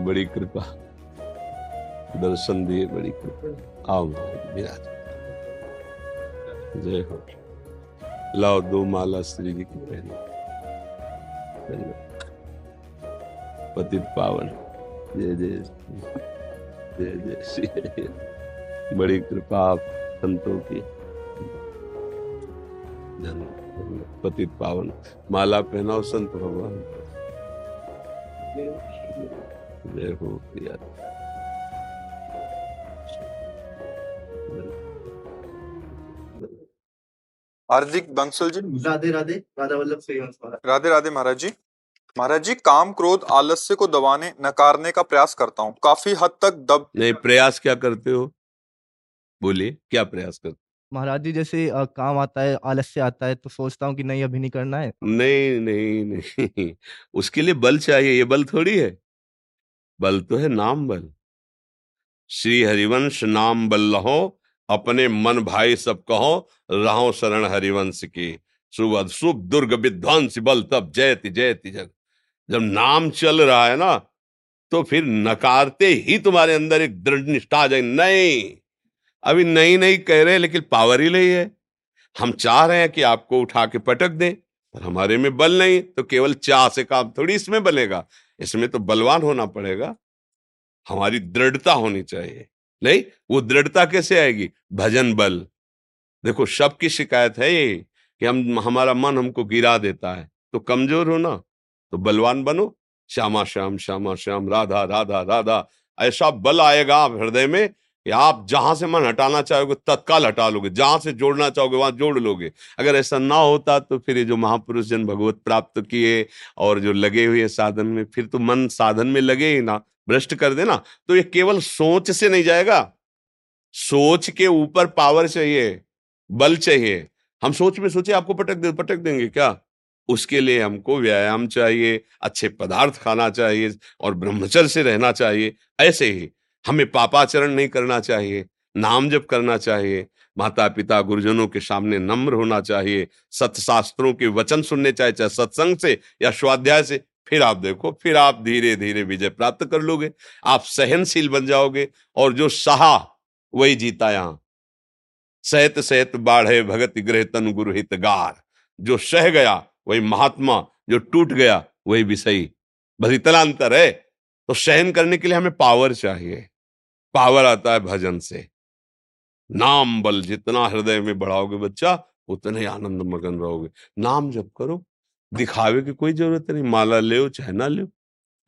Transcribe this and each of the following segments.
बड़ी कृपा। दर्शन दिए बड़ी कृपा। आओ विराज। जय हो। लाओ दो माला श्री जी की पहनी। पतित पावन। जय जय जय जय श्री। बड़ी कृपा आप संतों की। पतित पावन। माला पहनाओ संत भगवान। हार्दिक बंसल जी? राधे राधे राधा वल्लभ श्रीवंश राधे राधे महाराज जी। महाराज जी काम क्रोध आलस्य को दबाने नकारने का प्रयास करता हूँ। काफ़ी हद तक दब नहीं प्रयास क्या करते हो? बोलिए क्या प्रयास करते महाराज जी जैसे अ, काम आता है आलस्य आता है तो सोचता हूँ कि नहीं अभी नहीं करना है। नहीं नहीं नहीं उसके लिए बल चाहिए ये बल थोड़ी है। बल तो है नाम बल। श्री हरिवंश नाम बल लहो, अपने मन भाई सब कहो, रहो शरण हरिवंश की। शुभ शुभ दुर्ग विध्वंस बल तब जयति जयति जग। जब नाम चल रहा है ना तो फिर नकारते ही तुम्हारे अंदर एक दृढ़ निष्ठा आ जाए, नहीं, अभी नहीं नहीं कह रहे, लेकिन पावर ही नहीं है। हम चाह रहे हैं कि आपको उठा के पटक दें, पर हमारे में बल नहीं तो केवल चाह से काम थोड़ी इसमें बनेगा। इसमें तो बलवान होना पड़ेगा। हमारी दृढ़ता होनी चाहिए। नहीं, वो दृढ़ता कैसे आएगी? भजन बल। देखो, शब की शिकायत है ये कि हम, हमारा मन हमको गिरा देता है। तो कमज़ोर हो ना तो बलवान बनो। श्यामा श्याम श्यामा श्याम, राधा राधा राधा। ऐसा बल आएगा आप हृदय में कि आप जहाँ से मन हटाना चाहोगे, तत्काल हटा लोगे। जहाँ से जोड़ना चाहोगे, वहाँ जोड़ लोगे। अगर ऐसा ना होता तो फिर ये जो महापुरुष जन भगवत प्राप्त किए और जो लगे हुए साधन में, फिर तो मन साधन में लगे ही ना। भ्रष्ट कर देना। तो ये केवल सोच से नहीं जाएगा। सोच के ऊपर पावर चाहिए, बल चाहिए। हम सोच में सोचे, आपको पटक दे, पटक देंगे क्या? उसके लिए हमको व्यायाम चाहिए, अच्छे पदार्थ खाना चाहिए और ब्रह्मचर्य से रहना चाहिए, ऐसे ही। हमें पापाचरण नहीं करना चाहिए, नाम जप करना चाहिए माता पिता गुरुजनों के सामने नम्र होना चाहिए, सत्शास्त्रों के वचन सुनने चाहिए चाहे सत्संग से या स्वाध्याय से, फिर आप देखो, फिर आप धीरे धीरे विजय प्राप्त कर लोगे, आप सहनशील बन जाओगे और जो सहा, वही जीता यहाँ। सहत सहत बाढ़े भगत ग्रह तन गुरु हित गार। जो सह गया, वही महात्मा, जो टूट गया, वही विषयी। बस इतना अंतर है तो सहन करने के लिए हमें पावर चाहिए। पावर आता है भजन से। नाम बल जितना हृदय में बढ़ाओगे बच्चा उतने आनंद मगन रहोगे। नाम जब करो दिखावे की कोई ज़रूरत नहीं माला ले चाहे ना ले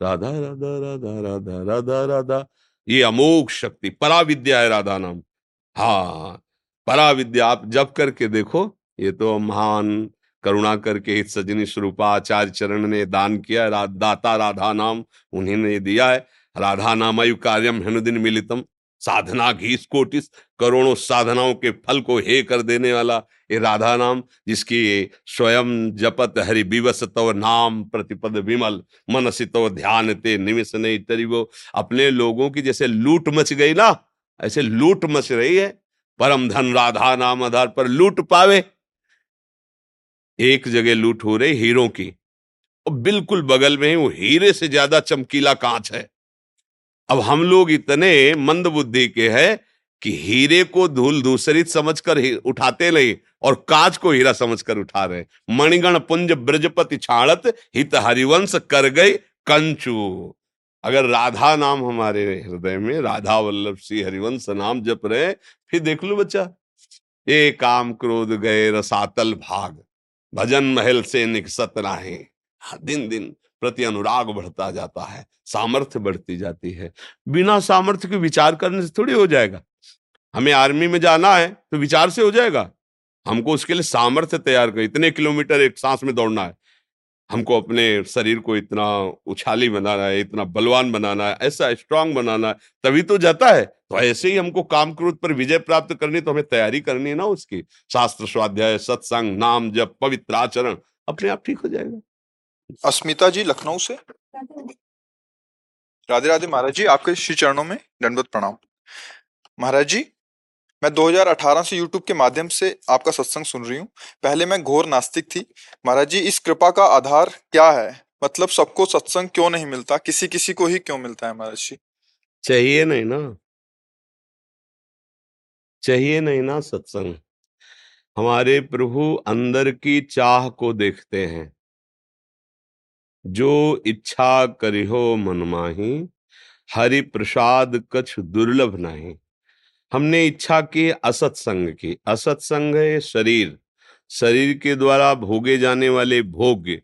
राधा राधा राधा राधा राधा राधा ये अमोघ शक्ति पराविद्या है राधा नाम। हाँ पराविद्या आप जब करके देखो ये तो महान करुणा करके हित सजनी स्वरूपा आचार्य चरण ने दान किया रा, दाता राधा नाम उन्हीं ने दिया है। राधा नामयु कार्यम हनुदिन मिलितम। साधना घीस कोटिस करोड़ों साधनाओं के फल को हे कर देने वाला ये राधा नाम जिसकी स्वयं जपत हरि विवस तव नाम प्रतिपद विमल, मनसी तव ध्यान ते निमिष नहीं तरी वो। अपने लोगों की जैसे लूट मच गई ना, ऐसे लूट मच रही है। परम धन राधा नाम आधार पर लूट पावे। एक जगह लूट हो रही हीरो की। और बिल्कुल बगल में ही वो हीरे से ज़्यादा चमकीला कांच है। अब हम लोग इतने मंद बुद्धि के हैं कि हीरे को धूल दूसरित समझकर उठाते नहीं और कांच को हीरा समझकर उठा रहे मणिगण पुंज ब्रजपति छाणत हित हरिवंश कर गई कंचू। अगर राधा नाम हमारे हृदय में राधा वल्लभ श्री हरिवंश नाम जप रहे फिर देख लो बच्चा। ये काम क्रोध गए रसातल भाग। भजन महल से निकसत राहे हाँ, दिन दिन प्रति अनुराग बढ़ता जाता है, सामर्थ्य बढ़ती जाती है। बिना सामर्थ्य के विचार करने से थोड़ी हो जाएगा। हमें आर्मी में जाना है तो विचार से हो जाएगा। हमको उसके लिए सामर्थ्य तैयार कर। इतने किलोमीटर एक सांस में दौड़ना है। हमको अपने शरीर को इतना उछाली बनाना है, इतना बलवान बनाना है, ऐसा स्ट्रांग बनाना है, तभी तो जाता है। तो ऐसे ही हमको काम क्रोध पर विजय प्राप्त करनी तो हमें तैयारी करनी है ना उसकी। शास्त्र स्वाध्याय, सत्संग, नाम जब पवित्र आचरण, अपने आप ठीक हो जाएगा। अस्मिता जी, लखनऊ से? राधे राधे महाराज जी, आपके श्री चरणों में दंडवत प्रणाम। महाराज जी, मैं 2018 से YouTube के माध्यम से आपका सत्संग सुन रही हूँ। पहले मैं घोर नास्तिक थी। महाराज जी, इस कृपा का आधार क्या है? मतलब सबको सत्संग क्यों नहीं मिलता? किसी किसी को ही क्यों मिलता है महाराज जी? चाहिए नहीं ना। चाहिए नहीं ना सत्संग। हमारे प्रभु अंदर की चाह को देखते हैं। जो इच्छा करिहो मनमाही हरि प्रसाद कछ दुर्लभ नहीं। हमने इच्छा की असत संग की। असत संग है शरीर। शरीर के द्वारा भोगे जाने वाले भोग्य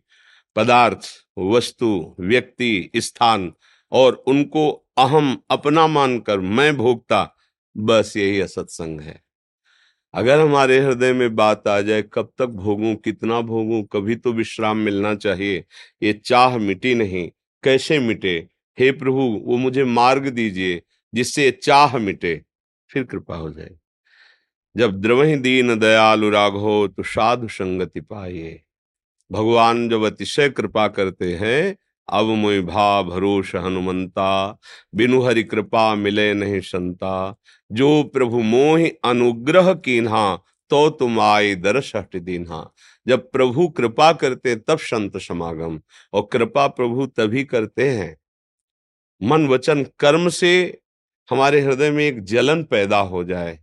पदार्थ, वस्तु, व्यक्ति, स्थान और उनको अहम अपना मानकर मैं भोगता, बस यही असत्संग है। अगर हमारे हृदय में बात आ जाए, कब तक भोगूं, कितना भोगूं, कभी तो विश्राम मिलना चाहिए। ये चाह मिटी नहीं, कैसे मिटे? हे प्रभु, वो मुझे मार्ग दीजिए, जिससे चाह मिटे। फिर कृपा हो जाए। जब द्रवही दीन दयालु राघो तो साधु संगति पाइए। भगवान जब अतिशय कृपा करते हैं अब मुई भा भरोस हनुमंता बिनु हरि कृपा मिले नहीं संता। जो प्रभु मोह अनुग्रह कीन्हा तो तुम आए दर्श हट दीन्हा। जब प्रभु कृपा करते, तब संत समागम। और कृपा प्रभु तभी करते हैं। मन वचन कर्म से हमारे हृदय में एक जलन पैदा हो जाए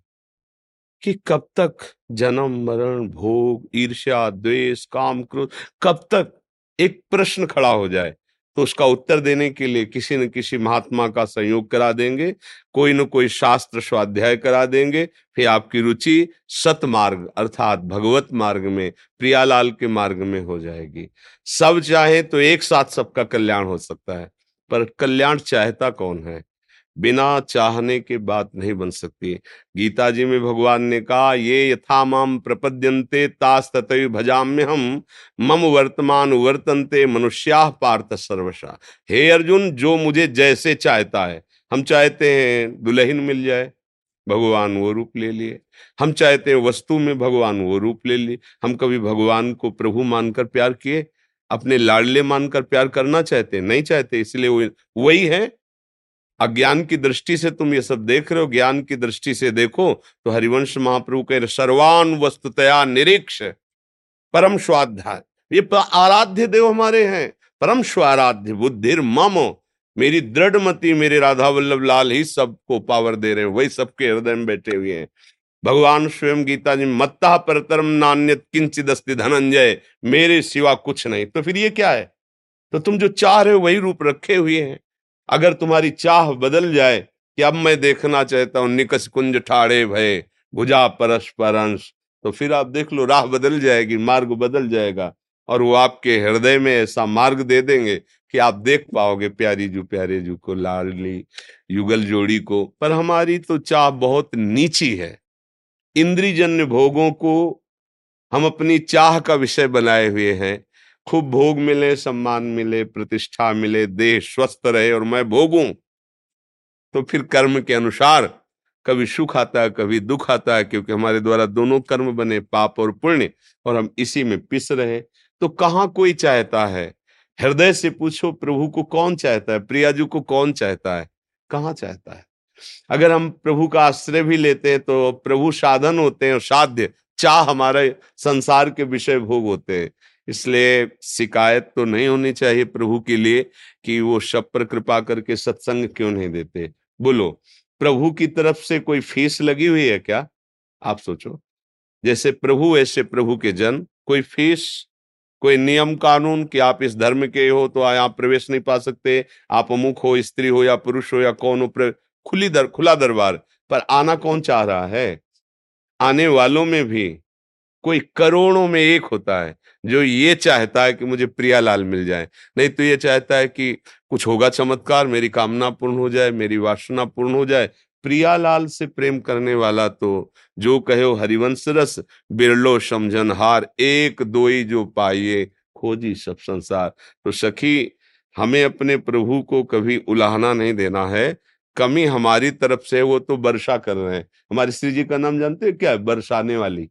कि कब तक जन्म, मरण, भोग, ईर्ष्या, द्वेष, काम, क्रोध, कब तक एक प्रश्न खड़ा हो जाए। तो उसका उत्तर देने के लिए किसी न किसी महात्मा का संयोग करा देंगे, कोई न कोई शास्त्र स्वाध्याय करा देंगे, फिर आपकी रुचि सतमार्ग अर्थात भगवत मार्ग में, प्रियालाल के मार्ग में हो जाएगी। सब चाहे तो एक साथ सबका कल्याण हो सकता है, पर कल्याण चाहता कौन है? बिना चाहने के बात नहीं बन सकती। गीता जी में भगवान ने कहा, ये यथा माम प्रपद्यंते तास भजाम्य हम मम वर्तमान वर्तनते, मनुष्या पार्थ सर्वशा। हे अर्जुन, जो मुझे जैसे चाहता है, हम चाहते हैं दुल्हन मिल जाए, भगवान वो रूप ले लिए। हम चाहते हैं वस्तु में भगवान वो रूप ले लिए। हम कभी भगवान को प्रभु मानकर प्यार किए, अपने लाडले मानकर प्यार करना चाहते नहीं चाहते, इसलिए वही है अज्ञान की दृष्टि से तुम ये सब देख रहे हो, ज्ञान की दृष्टि से देखो तो हरिवंश महाप्रभु कह सर्वान वस्तुतया निरीक्ष परम स्वाध्याय। ये आराध्य देव हमारे हैं। परम स्वाराध्य बुद्धिर मम। मेरी दृढ़ मती, मेरे राधा वल्लभ लाल ही सबको पावर दे रहे हैं। वही सबके हृदय में बैठे हुए हैं। भगवान स्वयं गीता जी, मत्ता परतरम नान्यत किंचित अस्ति धनंजय। मेरे सिवा कुछ नहीं। तो फिर ये क्या है? तो तुम जो चाह रहे हो वही रूप रखे हुए हैं। अगर तुम्हारी चाह बदल जाए कि अब मैं देखना चाहता हूँ निकस कुंज ठाड़े भय, भुजा परस्पर अंश तो फिर आप देख लो, राह बदल जाएगी, मार्ग बदल जाएगा और वो आपके हृदय में ऐसा मार्ग दे देंगे कि आप देख पाओगे प्यारी जू प्यारे जू को, लाडली युगल जोड़ी को। पर हमारी तो चाह बहुत नीची है। इंद्रीजन्य भोगों को हम अपनी चाह का विषय बनाए हुए हैं। खूब भोग मिले, सम्मान मिले, प्रतिष्ठा मिले, देह स्वस्थ रहे और मैं भोगूं। तो फिर कर्म के अनुसार कभी सुख आता है, कभी दुख आता है, क्योंकि हमारे द्वारा दोनों कर्म बने, पाप और पुण्य, और हम इसी में पिस रहे। तो कहाँ कोई चाहता है? हृदय से पूछो, प्रभु को कौन चाहता है? प्रियाजू को कौन चाहता है? कहाँ चाहता है? अगर हम प्रभु का आश्रय भी लेते हैं तो प्रभु साधन होते हैं और साध्य, चाह हमारे संसार के विषय भोग होते हैं। इसलिए शिकायत तो नहीं होनी चाहिए प्रभु के लिए कि वो सब पर कृपा करके सत्संग क्यों नहीं देते। बोलो, प्रभु की तरफ़ से कोई फ़ीस लगी हुई है क्या? आप सोचो। जैसे प्रभु ऐसे प्रभु के जन। कोई फ़ीस, कोई नियम कानून कि आप इस धर्म के हो तो आप प्रवेश नहीं पा सकते। आप अमुख हो, स्त्री हो या पुरुष हो या कौन हो खुली दर, खुला दरबार। पर आना कौन चाह रहा है? आने वालों में भी कोई करोड़ों में एक होता है, जो ये चाहता है कि मुझे प्रियालाल मिल जाए। नहीं तो ये चाहता है कि कुछ होगा चमत्कार, मेरी कामना पूर्ण हो जाए, मेरी वासना पूर्ण हो जाए। प्रियालाल से प्रेम करने वाला तो जो कहो हरिवंश रस, बिरलो समझन हार, एक दोई जो पाइए, खोजी सब संसार। तो सखी, हमें अपने प्रभु को कभी उलाहना नहीं देना है। कमी हमारी तरफ़ से वो तो वर्षा कर रहे हैं। हमारे श्री जी का नाम जानते हैं क्या? है बरसाने वाली।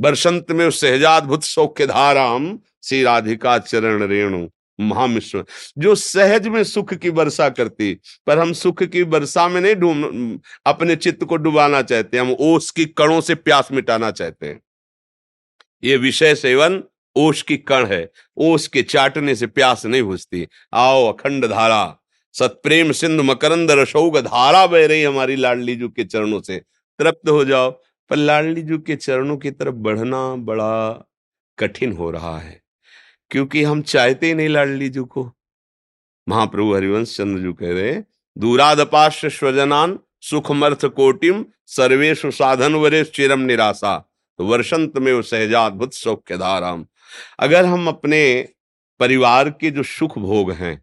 बरसंत में सहजाद्भुत सौख्य धाराम श्री राधिका चरण रेणु, महामिश्र, जो सहज में सुख की वर्षा करती, पर हम सुख की वर्षा में नहीं ढूंढ अपने चित्त को डुबाना चाहते, हम ओस की कणों से प्यास मिटाना चाहते हैं। ये विषय सेवन, ओस की कण है, ओस के चाटने से प्यास नहीं बुझती। आओ अखंड धारा, सतप्रेम सिंधु मकरंद रसोग धारा बह रही हमारी लाडली जू के चरणों से, तृप्त हो जाओ। पर लाडली जू के चरणों की तरफ़ बढ़ना बड़ा कठिन हो रहा है, क्योंकि हम चाहते ही नहीं लाडली जू को। महाप्रभु हरिवंश चंद्र जी कह रहे दूरादपाश स्वजनान सुखमर्थ कोटिम सर्वेश साधन वरे चिरम निराशा तो वर्षंत में वो सहजाद्भुत सौख्य धाराम अगर हम अपने परिवार के जो सुख भोग हैं,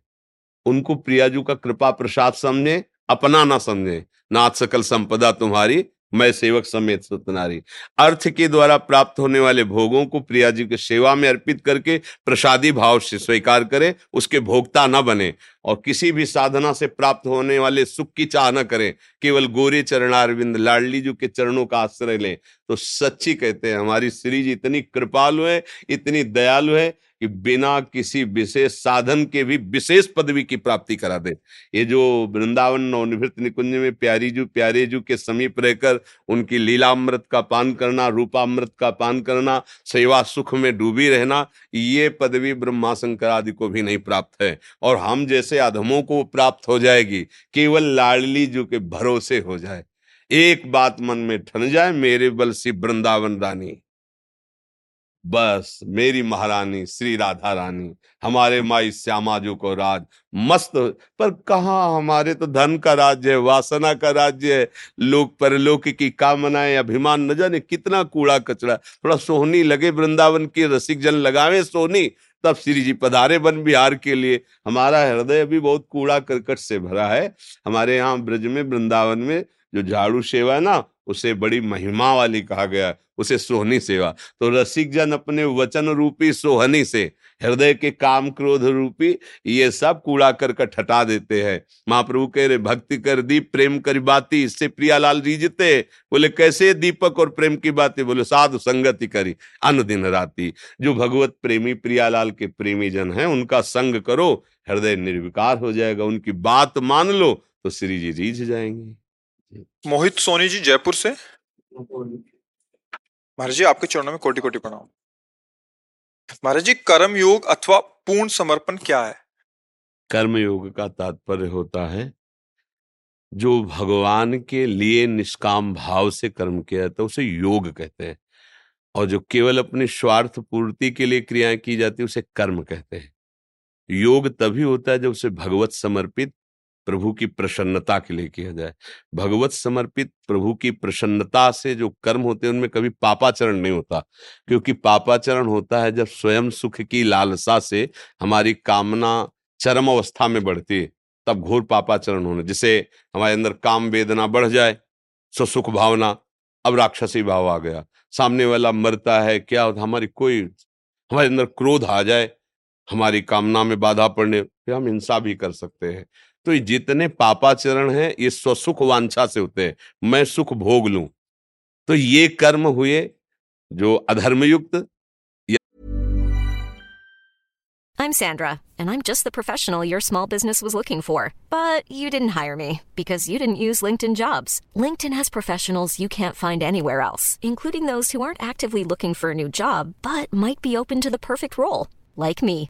उनको प्रियाजू का कृपा प्रसाद समझे, अपना ना समझे, नाथ सकल संपदा तुम्हारी मैं सेवक समेत सतनारी अर्थ के द्वारा प्राप्त होने वाले भोगों को प्रिया जी की सेवा में अर्पित करके प्रसादी भाव से स्वीकार करें, उसके भोक्ता न बने और किसी भी साधना से प्राप्त होने वाले सुख की चाह न करें। केवल गोरे चरणारविंद लाडली जी के चरणों का आश्रय लें। तो सच्ची कहते हैं, हमारी श्री जी इतनी कृपालु है, इतनी दयालु है कि बिना किसी विशेष साधन के भी विशेष पदवी की प्राप्ति करा दे। ये जो वृंदावन नवनिवृत्त निकुंज में प्यारी जू, प्यारे जू के समीप रहकर उनकी लीलामृत का पान करना, रूपामृत का पान करना, सेवा सुख में डूबी रहना, ये पदवी ब्रह्मा शंकर आदि को भी नहीं प्राप्त है। और हम जैसे अधमों को प्राप्त हो जाएगी, केवल लाडली जू के भरोसे हो जाए। एक बात मन में ठन जाए, मेरे बल सी वृंदावन रानी। बस मेरी महारानी, श्री राधा रानी, हमारे माई श्यामा जो को राज मस्त, पर कहा हमारे तो धन का राज्य है, वासना का राज्य है, लोक परलोक की कामनाएँ, अभिमान न जाने कितना कूड़ा कचरा। थोड़ा सोहनी लगे वृंदावन की रसिक जन लगावे सोहनी, तब श्री जी पधारे वन बिहार के लिए। हमारा हृदय भी बहुत कूड़ा करकट से भरा है। हमारे यहाँ ब्रज में, वृंदावन में जो झाड़ू सेवा है ना उसे बड़ी महिमा वाली कहा गया, उसे सोहनी सेवा। तो रसिक जन अपने वचन रूपी सोहनी से, हृदय के काम क्रोध रूपी ये सब कूड़ा करकट हटा देते हैं। महाप्रभु कह रहे, भक्ति कर दीप प्रेम कर बाती, इससे प्रियालाल रीजते बोले, कैसे दीपक और प्रेम की बातें? बोले, साधु संगति करी अन दिन राती। जो भगवत प्रेमी, प्रियालाल के प्रेमी जन है, उनका संग करो, हृदय निर्विकार हो जाएगा। उनकी बात मान लो तो श्री जी रीझ जाएँगे। मोहित सोनी जी जयपुर से? महाराज जी आपके चरणों में कोटि कोटि प्रणाम। महाराज जी कर्म योग अथवा पूर्ण समर्पण क्या है? कर्म योग का तात्पर्य होता है जो भगवान के लिए निष्काम भाव से कर्म किया जाता है उसे योग कहते हैं। और जो केवल अपनी स्वार्थ पूर्ति के लिए क्रियाएँ की जाती है उसे कर्म कहते हैं। योग तभी होता है जब उसे भगवत समर्पित प्रभु की प्रसन्नता के लिए किया जाए। भगवत समर्पित प्रभु की प्रसन्नता से जो कर्म होते हैं, उनमें कभी पापाचरण नहीं होता। क्योंकि पापाचरण होता है जब स्वयं सुख की लालसा से हमारी कामना चरम अवस्था में बढ़ती है, तब घोर पापाचरण होने जिसे हमारे अंदर काम वेदना बढ़ जाए सो सुख भावना, अब राक्षसी भाव आ गया। सामने वाला मरता है, क्या होता हमारी कोई, हमारे अंदर क्रोध आ जाए, हमारी कामना में बाधा पड़ने, फिर हम हिंसा भी कर सकते हैं। तो ये जितने पापाचरण हैं ये स्वसुख वांछा से होते हैं मैं सुख भोग लूँ तो ये कर्म हुए जो अधर्मयुक्त I'm Sandra, and I'm just the professional your small business was looking for. But you didn't hire me because you didn't use LinkedIn jobs. LinkedIn has professionals you can't find anywhere else, including those who aren't actively looking for a new job but might be open to the perfect role, like me.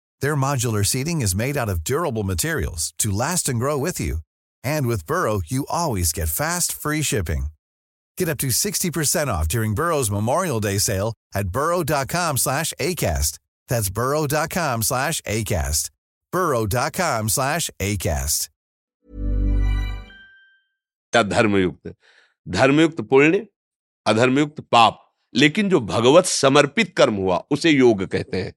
Their modular seating is made out of durable materials to last and grow with you. And with Burrow, you always get fast, free shipping. Get up to 60% off during Burrow's Memorial Day sale at burrow.com slash ACAST. That's burrow.com slash ACAST. burrow.com slash ACAST. या धर्मयुक्त धर्मयुक्त पुण्य अधर्मयुक्त पाप लेकिन जो भगवत समर्पित कर्म हुआ उसे योग कहते हैं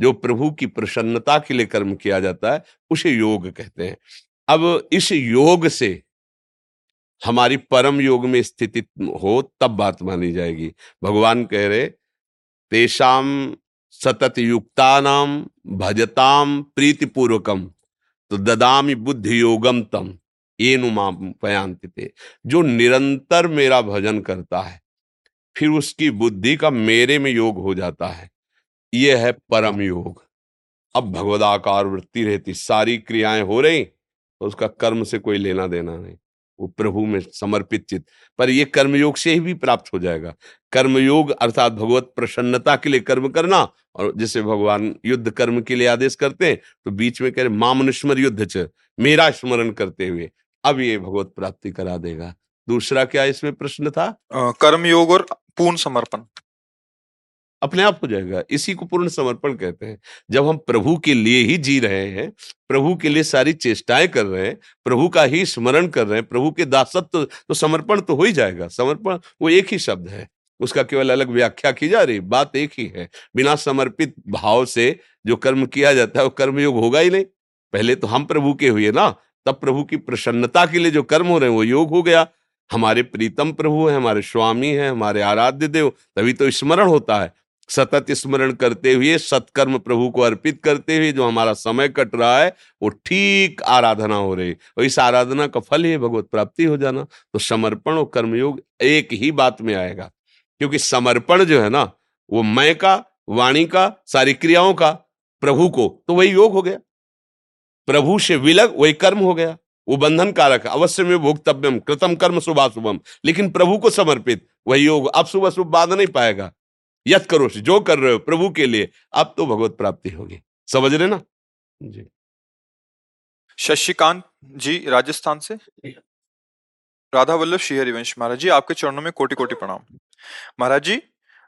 जो प्रभु की प्रसन्नता के लिए कर्म किया जाता है, उसे योग कहते हैं। अब इस योग से हमारी परम योग में स्थिति हो, तब बात मानी जाएगी। भगवान कह रहे तेषाम सतत युक्ता नाम भजताम प्रीतिपूर्वकम तो ददामी बुद्धि योगम तम ये नुमा पयांति जो निरंतर मेरा भजन करता है, फिर उसकी बुद्धि का मेरे में योग हो जाता है। ये है परम योग। अब भगवदाकार वृत्ति रहती, सारी क्रियाएँ हो रही तो उसका कर्म से कोई लेना देना नहीं। वो प्रभु में समर्पित चित पर ये कर्मयोग से ही भी प्राप्त हो जाएगा। कर्मयोग अर्थात भगवत प्रसन्नता के लिए कर्म करना और जैसे भगवान युद्ध कर्म के लिए आदेश करते हैं तो बीच में कह रहे मामनुस्मर युद्ध च, मेरा स्मरण करते हुए, अब ये भगवत प्राप्ति करा देगा। दूसरा क्या इसमें प्रश्न था? कर्मयोग और पूर्ण समर्पण। अपने आप हो जाएगा। इसी को पूर्ण समर्पण कहते हैं। जब हम प्रभु के लिए ही जी रहे हैं, प्रभु के लिए सारी चेष्टाएँ कर रहे हैं, प्रभु का ही स्मरण कर रहे हैं, प्रभु के दासत्व तो तो समर्पण तो हो ही जाएगा। समर्पण वो एक ही शब्द है। उसका केवल अलग व्याख्या की जा रही बात एक ही है। बिना समर्पित भाव से जो कर्म किया जाता है, वो कर्मयोग होगा ही नहीं। पहले तो हम प्रभु के हुए ना, तब प्रभु की प्रसन्नता के लिए जो कर्म हो रहे हैं, वो योग हो गया। हमारे प्रीतम प्रभु है, हमारे स्वामी है, हमारे आराध्य देव, तभी तो स्मरण होता है। सतत स्मरण करते हुए, सत्कर्म प्रभु को अर्पित करते हुए, जो हमारा समय कट रहा है, वो ठीक आराधना हो रही। और इस आराधना का फल ही भगवत प्राप्ति हो जाना। तो समर्पण और कर्मयोग एक ही बात में आएगा। क्योंकि समर्पण जो है ना, वो मैं का, वाणी का, सारी क्रियाओं का, प्रभु को तो वही योग हो गया। प्रभु से विलग, वही कर्म हो गया। वो बंधन कारक अवश्य में भोक्तव्यम, कृतम कर्म शुभा शुभम लेकिन प्रभु को समर्पित, वही योग अब सुबह शुभ बाध नहीं पाएगा। यत करो जो कर रहे हो प्रभु के लिए अब तो भगवत प्राप्ति होगी। समझ रहे ना? जी। शशिकांत जी राजस्थान से? राधा वल्लभ श्री हरिवंश महाराज जी आपके चरणों में कोटि कोटि प्रणाम। महाराज जी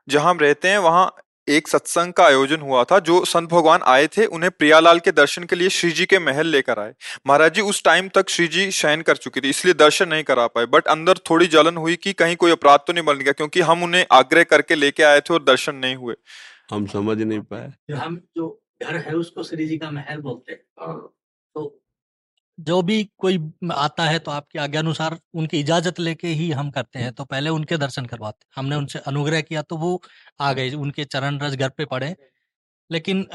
जहाँ हम रहते हैं वहाँ एक सत्संग का आयोजन हुआ था जो संत भगवान आए थे उन्हें प्रियालाल के दर्शन के लिए श्री जी के महल लेकर आए। महाराज जी उस टाइम तक श्री जी शयन कर चुकी थी इसलिए दर्शन नहीं करा पाए। बट अंदर थोड़ी जलन हुई कि कहीं कोई अपराध तो नहीं बन गया क्योंकि हम उन्हें आग्रह करके लेके आए थे और दर्शन नहीं हुए। हम समझ नहीं पाए। हम जो घर है उसको श्री जी का महल बोलते हैं। तो जो भी कोई आता है तो आपके आज्ञा अनुसार उनकी इजाज़त लेके ही हम करते हैं। तो पहले उनके दर्शन करवाते हमने उनसे अनुग्रह किया तो वो आ गए, उनके चरण रज घर पे पड़े। लेकिन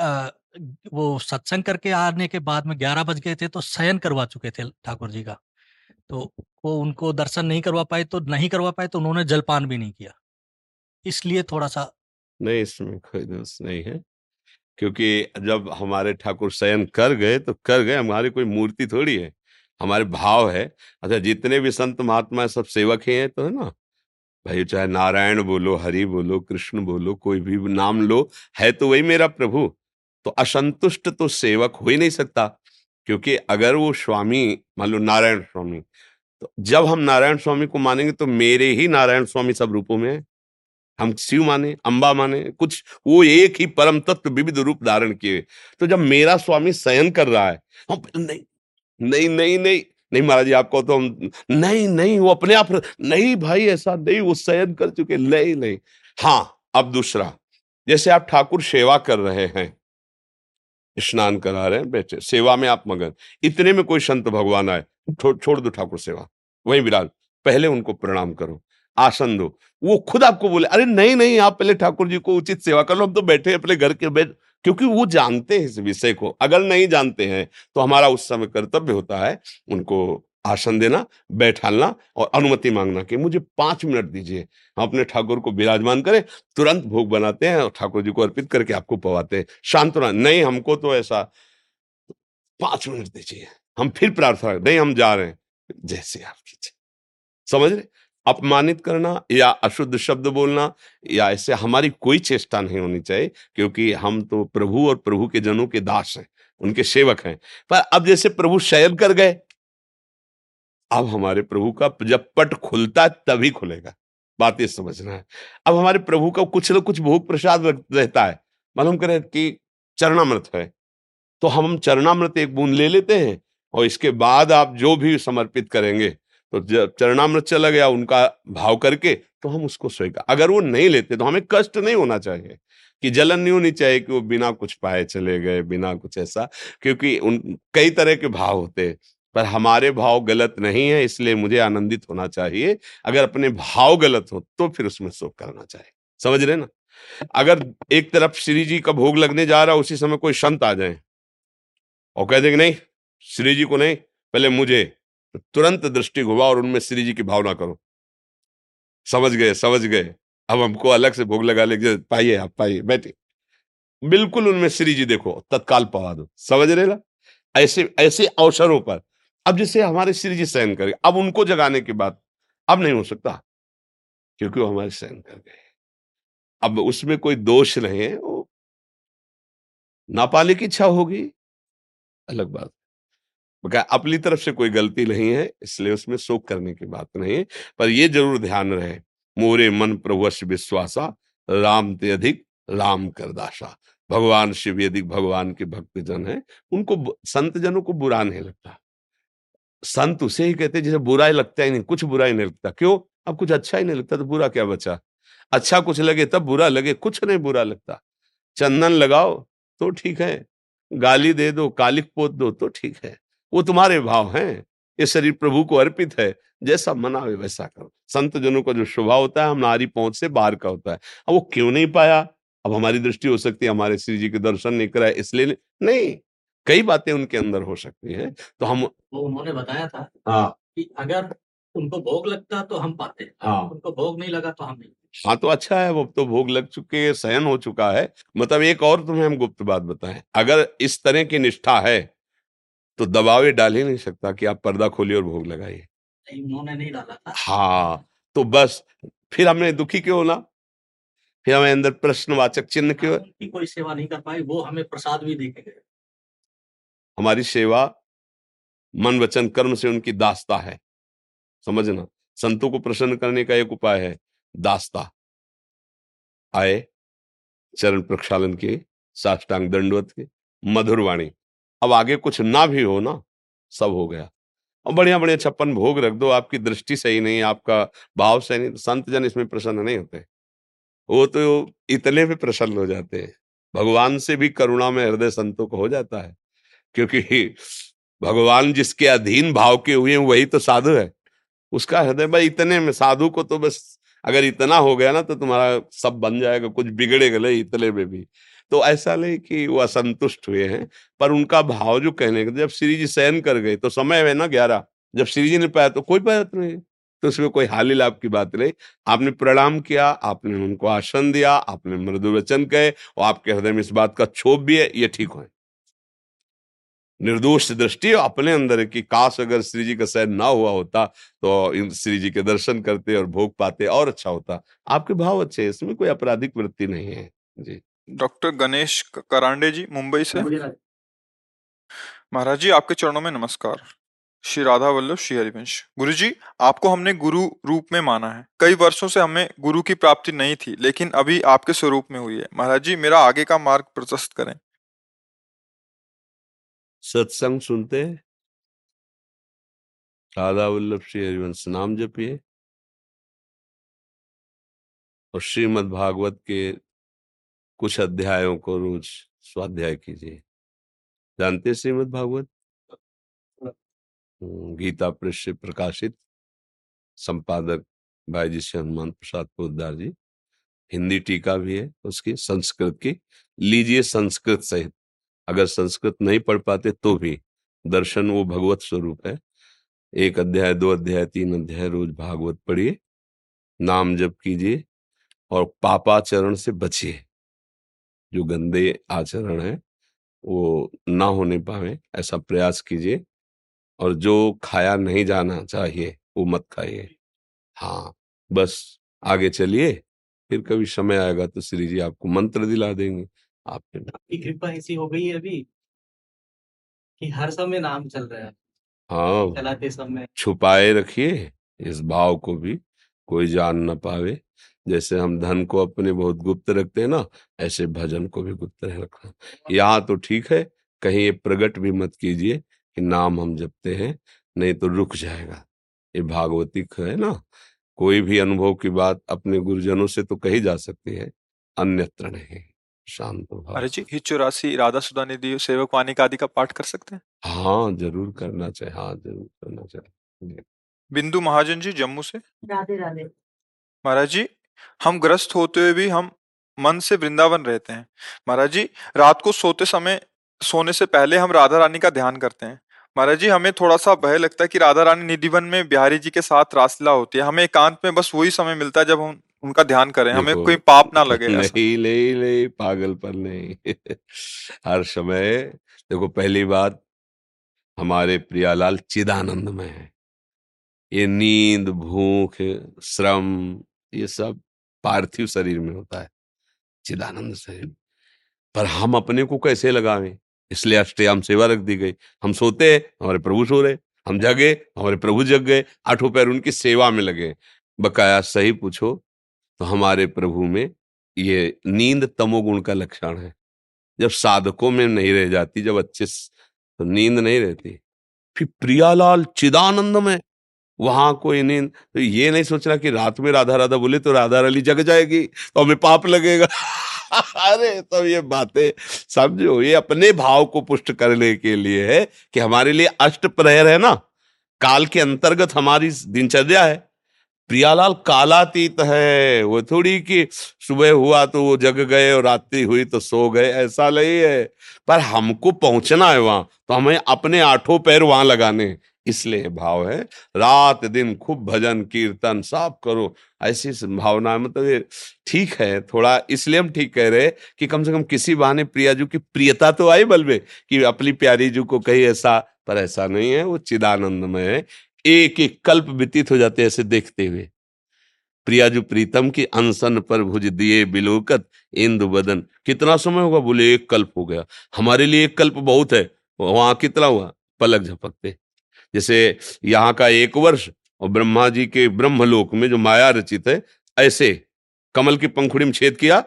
वो सत्संग करके आने के बाद में ग्यारह बज गए थे तो शयन करवा चुके थे ठाकुर जी का। तो वो उनको दर्शन नहीं करवा पाए तो नहीं करवा पाए तो उन्होंने जलपान भी नहीं किया। इसलिए थोड़ा सा नहीं, इसमें कोई दोष नहीं है। क्योंकि जब हमारे ठाकुर शयन कर गए तो कर गए, हमारी कोई मूर्ति थोड़ी है, हमारे भाव है। अच्छा जितने भी संत महात्मा सब सेवक ही हैं तो है ना? भाई, चाहे नारायण बोलो, हरि बोलो, कृष्ण बोलो, कोई भी नाम लो, है तो वही मेरा प्रभु। तो असंतुष्ट तो सेवक हो ही नहीं सकता, क्योंकि अगर वो स्वामी, मान लो नारायण स्वामी तो जब हम नारायण स्वामी को मानेंगे तो मेरे ही नारायण स्वामी सब रूपों में है। हम शिव माने, अंबा माने, कुछ वो एक ही परम तत्व विविध रूप धारण किए। तो जब मेरा स्वामी शयन कर रहा है, हम नहीं नहीं नहीं नहीं नहीं महाराज जी, आपको तो हम, नहीं नहीं, वो अपने आप, नहीं भाई, ऐसा नहीं, वो शयन कर चुके, नहीं नहीं। हाँ अब दूसरा, जैसे आप ठाकुर सेवा कर रहे हैं, स्नान करा रहे हैं, बैठे, सेवा में आप मगन, इतने में कोई संत भगवान आए छोड़ दो ठाकुर सेवा, वहीं विराज, पहले उनको प्रणाम करो। आसन दो। वो खुद आपको बोले, अरे नहीं नहीं, आप पहले ठाकुर जी को उचित सेवा कर लो, हम तो बैठे अपने घर के बैठ क्योंकि वो जानते हैं इस विषय को। अगर नहीं जानते हैं तो हमारा उस समय कर्तव्य होता है उनको आसन देना, बैठालना और अनुमति मांगना कि मुझे पाँच मिनट दीजिए, हम अपने ठाकुर को विराजमान करें, तुरंत भोग बनाते हैं और ठाकुर जी को अर्पित करके आपको पवाते हैं। शांत नहीं, हमको तो ऐसा पाँच मिनट दीजिए, हम फिर प्रार्थना, नहीं, हम जा रहे हैं। जैसे आप कीजिए। समझ रहे? अपमानित करना या अशुद्ध शब्द बोलना या ऐसे हमारी कोई चेष्टा नहीं होनी चाहिए, क्योंकि हम तो प्रभु और प्रभु के जनों के दास हैं, उनके सेवक हैं। पर अब जैसे प्रभु शयन कर गए, अब हमारे प्रभु का जब पट खुलता है तभी खुलेगा। बात ये समझना है। अब हमारे प्रभु का कुछ न कुछ भोग प्रसाद रहता है। मालूम करें कि चरणामृत है तो हम चरणामृत एक बूंद ले लेते हैं और इसके बाद आप जो भी समर्पित करेंगे तो जब चरणामृत चला गया उनका भाव करके तो हम उसको स्वीकार अगर वो नहीं लेते तो हमें कष्ट नहीं होना चाहिए कि जलन नहीं होनी चाहिए कि वो बिना कुछ पाए चले गए, बिना कुछ ऐसा, क्योंकि उन, कई तरह के भाव होते पर हमारे भाव गलत नहीं है, इसलिए मुझे आनंदित होना चाहिए। अगर अपने भाव गलत हो तो फिर उसमें शोक करना चाहिए। समझ रहे ना? अगर एक तरफ़ श्री जी का भोग लगने जा रहा, उसी समय कोई संत आ जाए। और कह देंगे नहीं, श्री जी को नहीं, पहले मुझे तुरंत दृष्टि घुमा और उनमें श्री जी की भावना करो। समझ गए समझ गए। अब हमको अलग से भोग लगा ले पाइए आप, पाइए बैठे बिल्कुल उनमें श्री जी देखो, तत्काल पवा दो समझ रहे ना? ऐसे ऐसे अवसरों पर। अब जैसे हमारे श्री जी सहन कर, अब उनको जगाने के बाद अब नहीं हो सकता, क्योंकि वो हमारे सहन कर गए। अब उसमें कोई दोष नहीं है, वो नापाले की इच्छा होगी। अलग बात। अपनी तरफ़ से कोई गलती नहीं है, इसलिए उसमें शोक करने की बात नहीं। है पर यह ज़रूर ध्यान रहे, मोरे मन प्रभुश विश्वासा, राम ते अधिक, राम करदासा भगवान शिव यदि भगवान के भक्त जन है, उनको संत जनों को बुरा नहीं लगता। संत उसे ही कहते जिसे बुरा ही लगता ही नहीं, कुछ बुरा ही नहीं लगता। क्यों? अब कुछ अच्छा ही नहीं लगता तो बुरा क्या बचा? अच्छा कुछ लगे, तब बुरा लगे, कुछ नहीं बुरा लगता। चंदन लगाओ तो ठीक है। गाली दे दो, कालिक पोत दो तो ठीक है। वो तुम्हारे भाव हैं। ये शरीर प्रभु को अर्पित है जैसा मना वैसा करो। संत जनों का जो स्वभाव होता है हम नारी पहुँच से बाहर का होता है। अब वो क्यों नहीं पाया? अब हमारी दृष्टि हो सकती है हमारे श्री जी के दर्शन नहीं कराए इसलिए नहीं। कई बातें उनके अंदर हो सकती हैं तो हम वो उन्होंने बताया था हाँ। कि अगर उनको भोग लगता तो हम पाते हाँ। उनको भोग नहीं लगा तो हम नहीं। हाँ तो अच्छा है वो तो भोग लग चुके सहन हो चुका है। मतलब एक और तुम्हें हम गुप्त बात बताएँ। अगर इस तरह की निष्ठा है तो दबावे डाल ही नहीं सकता कि आप पर्दा खोलिए और भोग लगाइए। उन्होंने नहीं डाला था। हाँ तो बस फिर हमने दुखी क्यों ना फिर हमें अंदर प्रश्नवाचक चिन्ह क्यों? की कोई सेवा नहीं कर पाई वो हमें प्रसाद भी देखे गए। हमारी सेवा मन वचन कर्म से उनकी दास्ता है। समझना संतों को प्रसन्न करने का एक उपाय है दास्ता। आए चरण प्रक्षालन के साष्टांग दंडवत के मधुर वाणी। अब आगे कुछ ना भी हो ना, सब हो गया। और बढ़िया बढ़िया छप्पन भोग रख दो, आपकी दृष्टि सही नहीं, आपका भाव सही नहीं, संत जन इसमें प्रसन्न नहीं होते। वो तो इतने भी प्रसन्न हो जाते हैं। भगवान से भी करुणा में हृदय संतों को हो जाता है, क्योंकि भगवान जिसके अधीन भाव के हुए वही तो साधु है। उसका हृदय भाई इतने में, साधु को तो बस अगर इतना हो गया ना तो तुम्हारा सब बन जाएगा, कुछ बिगड़ेगा इतने में भी। तो ऐसा नहीं कि वो असंतुष्ट हुए हैं, पर उनका भाव जो कहने का, जब श्री जी सहन कर गए तो समय है ना ग्यारह, जब श्री जी ने पाया तो कोई बात नहीं तो उसमें कोई हाल ही लाभ की बात नहीं। आपने प्रणाम किया, आपने उनको आसन दिया, आपने मृदु वचन कहे, और आपके हृदय में इस बात का क्षोभ भी है, ये ठीक है निर्दोष दृष्टि अपने अंदर की काश अगर श्री जी का सहन ना हुआ होता तो इन श्री जी के दर्शन करते और भोग पाते और अच्छा होता। आपके भाव अच्छे इसमें कोई आपराधिक वृत्ति नहीं है। जी। डॉक्टर गणेश करांडे जी मुंबई से। महाराज जी आपके चरणों में नमस्कार। श्री राधा वल्लभ श्री हरिवंश। गुरु जी आपको हमने गुरु रूप में माना है। कई वर्षों से हमें गुरु की प्राप्ति नहीं थी लेकिन अभी आपके स्वरूप में हुई है। महाराज जी मेरा आगे का मार्ग प्रशस्त करें। सत्संग सुनते राधा वल्लभ श्री हरिवंश नाम जपिए। और श्रीमद् भागवत के कुछ अध्यायों को रोज स्वाध्याय कीजिए। जानते श्रीमद भागवत? हम्म, गीता प्रेस से प्रकाशित। संपादक भाई जी से हनुमान प्रसाद पोदार जी। हिंदी टीका भी है उसकी संस्कृत की। लीजिए संस्कृत सहित। अगर संस्कृत नहीं पढ़ पाते तो भी। दर्शन वो भगवत स्वरूप है। एक अध्याय दो अध्याय तीन अध्याय रोज भागवत पढ़िए। नाम जप कीजिए और पापाचरण से बचिए। जो गंदे आचरण है वो ना होने पावे ऐसा प्रयास कीजिए। और जो खाया नहीं जाना चाहिए वो मत खाइए। हाँ बस आगे चलिए फिर कभी समय आएगा तो श्री जी आपको मंत्र दिला देंगे आप आपकी कृपा ऐसी हो गई है अभी कि हर समय नाम चल रहा है। हाँ। चलाते समय। छुपाए रखिए इस भाव को भी कोई जान ना पावे। जैसे हम धन को अपने बहुत गुप्त रखते हैं ना ऐसे भजन को भी गुप्त रखना यहाँ तो ठीक है कहीं ये प्रकट भी मत कीजिए कि नाम हम जपते हैं नहीं तो रुक जाएगा। ये भागवतिक है ना कोई भी अनुभव की बात अपने गुरुजनों से तो कही जा सकती है अन्यत्र नहीं। शांत अरे जी ही चौरासी राधा सुधा निधि सेवक वाणी का आदि का पाठ कर सकते हैं? हाँ ज़रूर करना चाहिए हाँ ज़रूर करना चाहिए। बिंदु महाजन जी जम्मू से? राधे राधे महाराज जी हम ग्रस्त होते हुए भी हम मन से वृंदावन रहते हैं। महाराज जी रात को सोते समय सोने से पहले हम राधा रानी का ध्यान करते हैं। महाराज जी हमें थोड़ा सा भय लगता है कि राधा रानी निधिवन में बिहारी जी के साथ रासलीला होती है। हमें एकांत में बस वही समय मिलता है जब हम उनका ध्यान करें। हमें कोई पाप ना लगे नहीं नहीं नहीं पागलपन नहीं। हर समय देखो पहली बात हमारे प्रियालाल चिदानंद में है। ये नींद भूख श्रम ये सब पार्थिव शरीर में होता है, चिदानंद शरीर। पर हम अपने को कैसे लगावे इसलिए अष्टयाम सेवा रख दी गई। हम सोते हमारे प्रभु सो रहे हम जगे, हमारे प्रभु जग गए, आठों पैर उनकी सेवा में लगे बकाया सही पूछो तो हमारे प्रभु में ये नींद तमोगुण का लक्षण है। जब साधकों में नहीं रह जाती, जब अच्छे तो नींद नहीं रहती। फिर प्रियालाल चिदानंद में वहाँ कोई नींद तो ये नहीं सोचना कि रात में राधा राधा बोले तो राधा रानी जग जाएगी तो हमें पाप लगेगा। अरे तो ये बातें समझो, ये अपने भाव को पुष्ट करने के लिए है कि हमारे लिए अष्ट प्रहर है ना। काल के अंतर्गत हमारी दिनचर्या है। प्रियालाल कालातीत है, वो थोड़ी कि सुबह हुआ तो वो जग गए और रात्रि हुई तो सो गए, ऐसा नहीं है। पर हमको पहुँचना है वहाँ तो हमें अपने आठों पैर वहाँ लगाने इसलिए भाव है, रात दिन खूब भजन, कीर्तन सब करो। ऐसी भावना मतलब ठीक है थोड़ा, इसलिए हम ठीक कह रहे कि कम से कम किसी बहाने प्रियाजू की प्रियता तो आई बलबे कि अपनी प्यारी जू को कही ऐसा, पर ऐसा नहीं है, वो चिदानंद में है। एक एक कल्प व्यतीत हो जाते ऐसे देखते हुए। प्रियाजू प्रीतम की अनसन पर भुज दिए बिलोकत इंदु बदन। कितना समय होगा बोले, एक कल्प हो गया। हमारे लिए एक कल्प बहुत है, वहाँ कितना हुआ? पलक झपकते। जैसे यहाँ का एक वर्ष और ब्रह्मा जी के ब्रह्मलोक में जो माया रचित है, ऐसे कमल की पंखुड़ी में छेद किया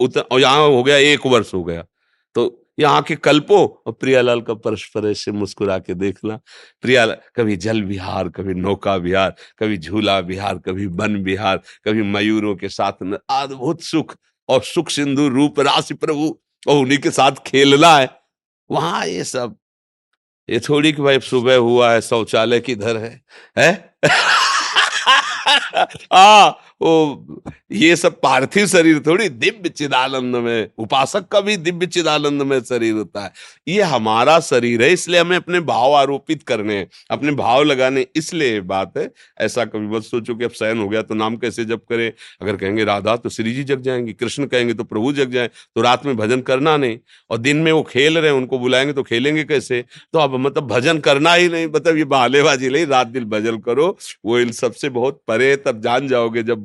और यहाँ हो गया, एक वर्ष हो गया। तो यहाँ के कल्पो और प्रियालाल का परस्पर ऐसे मुस्कुरा के देखना प्रियालाल, कभी जल विहार, कभी नौका विहार, कभी झूला विहार, कभी वन विहार, कभी मयूरों के साथ अद्भुत सुख और सुख सिंधु रूप राशि प्रभु और उन्हीं के साथ खेलना है। वहाँ ये सब ये थोड़ी कि भाई सुबह हुआ है शौचालय किधर है? है? हाँ वो ये सब पार्थिव शरीर थोड़ी दिव्य चिदानंद में, उपासक का भी दिव्य चिदानंद में शरीर होता है। ये हमारा शरीर है, इसलिए हमें अपने भाव आरोपित करने अपने भाव लगाने इसलिए बात है। ऐसा कभी बस सोचो कि अब शयन हो गया तो नाम कैसे जब करे। अगर कहेंगे राधा तो श्री जी जग जाएँगे, कृष्ण कहेंगे तो प्रभु जग जाए तो रात में भजन करना नहीं। और दिन में वो खेल रहे हैं, उनको बुलाएँगे तो खेलेंगे कैसे? तो अब मतलब भजन करना ही नहीं मतलब ये बहालेबाजी नहीं, रात दिन भजन करो। वो इन सबसे बहुत परे तब जान जाओगे जब